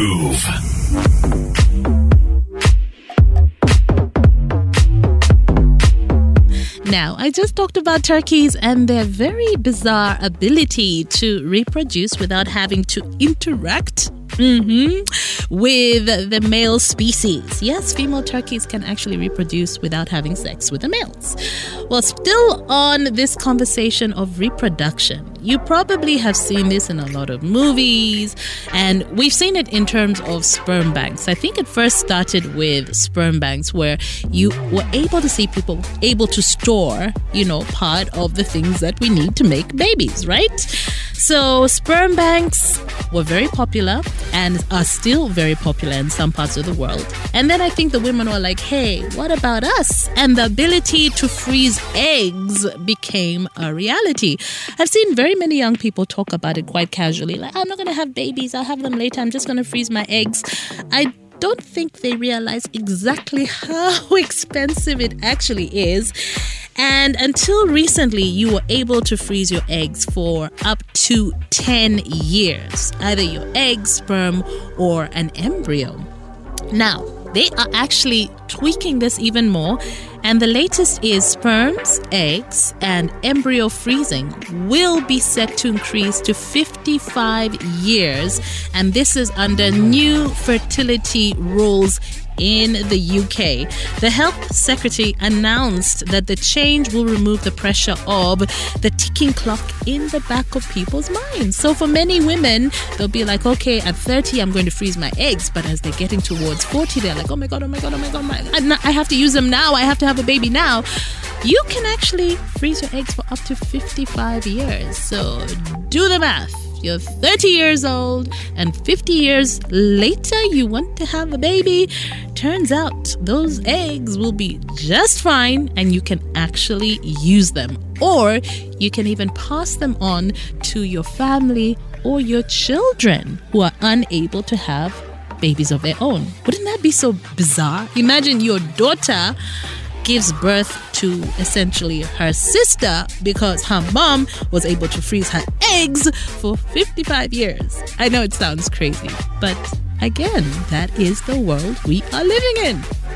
Groove. Now, I just talked about turkeys and their very bizarre ability to reproduce without having to interact mhm, with the male species. Yes, female turkeys can actually reproduce without having sex with the males. Well, still on this conversation of reproduction, you probably have seen this in a lot of movies, and we've seen it in terms of sperm banks. I think it first started with sperm banks where you were able to see people able to store, you know, part of the things that we need to make babies, right? So, sperm banks were very popular and are still very popular in some parts of the world. And then I think the women were like, hey, what about us? And the ability to freeze eggs became a reality. I've seen very many young people talk about it quite casually like, I'm not going to have babies, I'll have them later, I'm just going to freeze my eggs. I don't think they realize exactly how expensive it actually is. And until recently, you were able to freeze your eggs for up to 10 years, either your egg, sperm, or an embryo. Now, they are actually tweaking this even more, and the latest is sperms, eggs, and embryo freezing will be set to increase to 55 years, and this is under new fertility rules in the UK. The Health Secretary announced that the change will remove the pressure of the ticking clock in the back of people's minds. So for many women, they'll be like, okay, at 30, I'm going to freeze my eggs. But as they're getting towards 40, they're like, oh my God, oh my God, oh my God, my, I have to use them now. I have to have a baby now. You can actually freeze your eggs for up to 55 years. So do the math you're 30 years old and 50 years later you want to have a baby, turns out those eggs will be just fine and you can actually use them. Or you can even pass them on to your family or your children who are unable to have babies of their own. Wouldn't that be so bizarre? Imagine your daughter gives birth to essentially her sister because her mom was able to freeze her eggs for 55 years. I know it sounds crazy, but again, that is the world we are living in.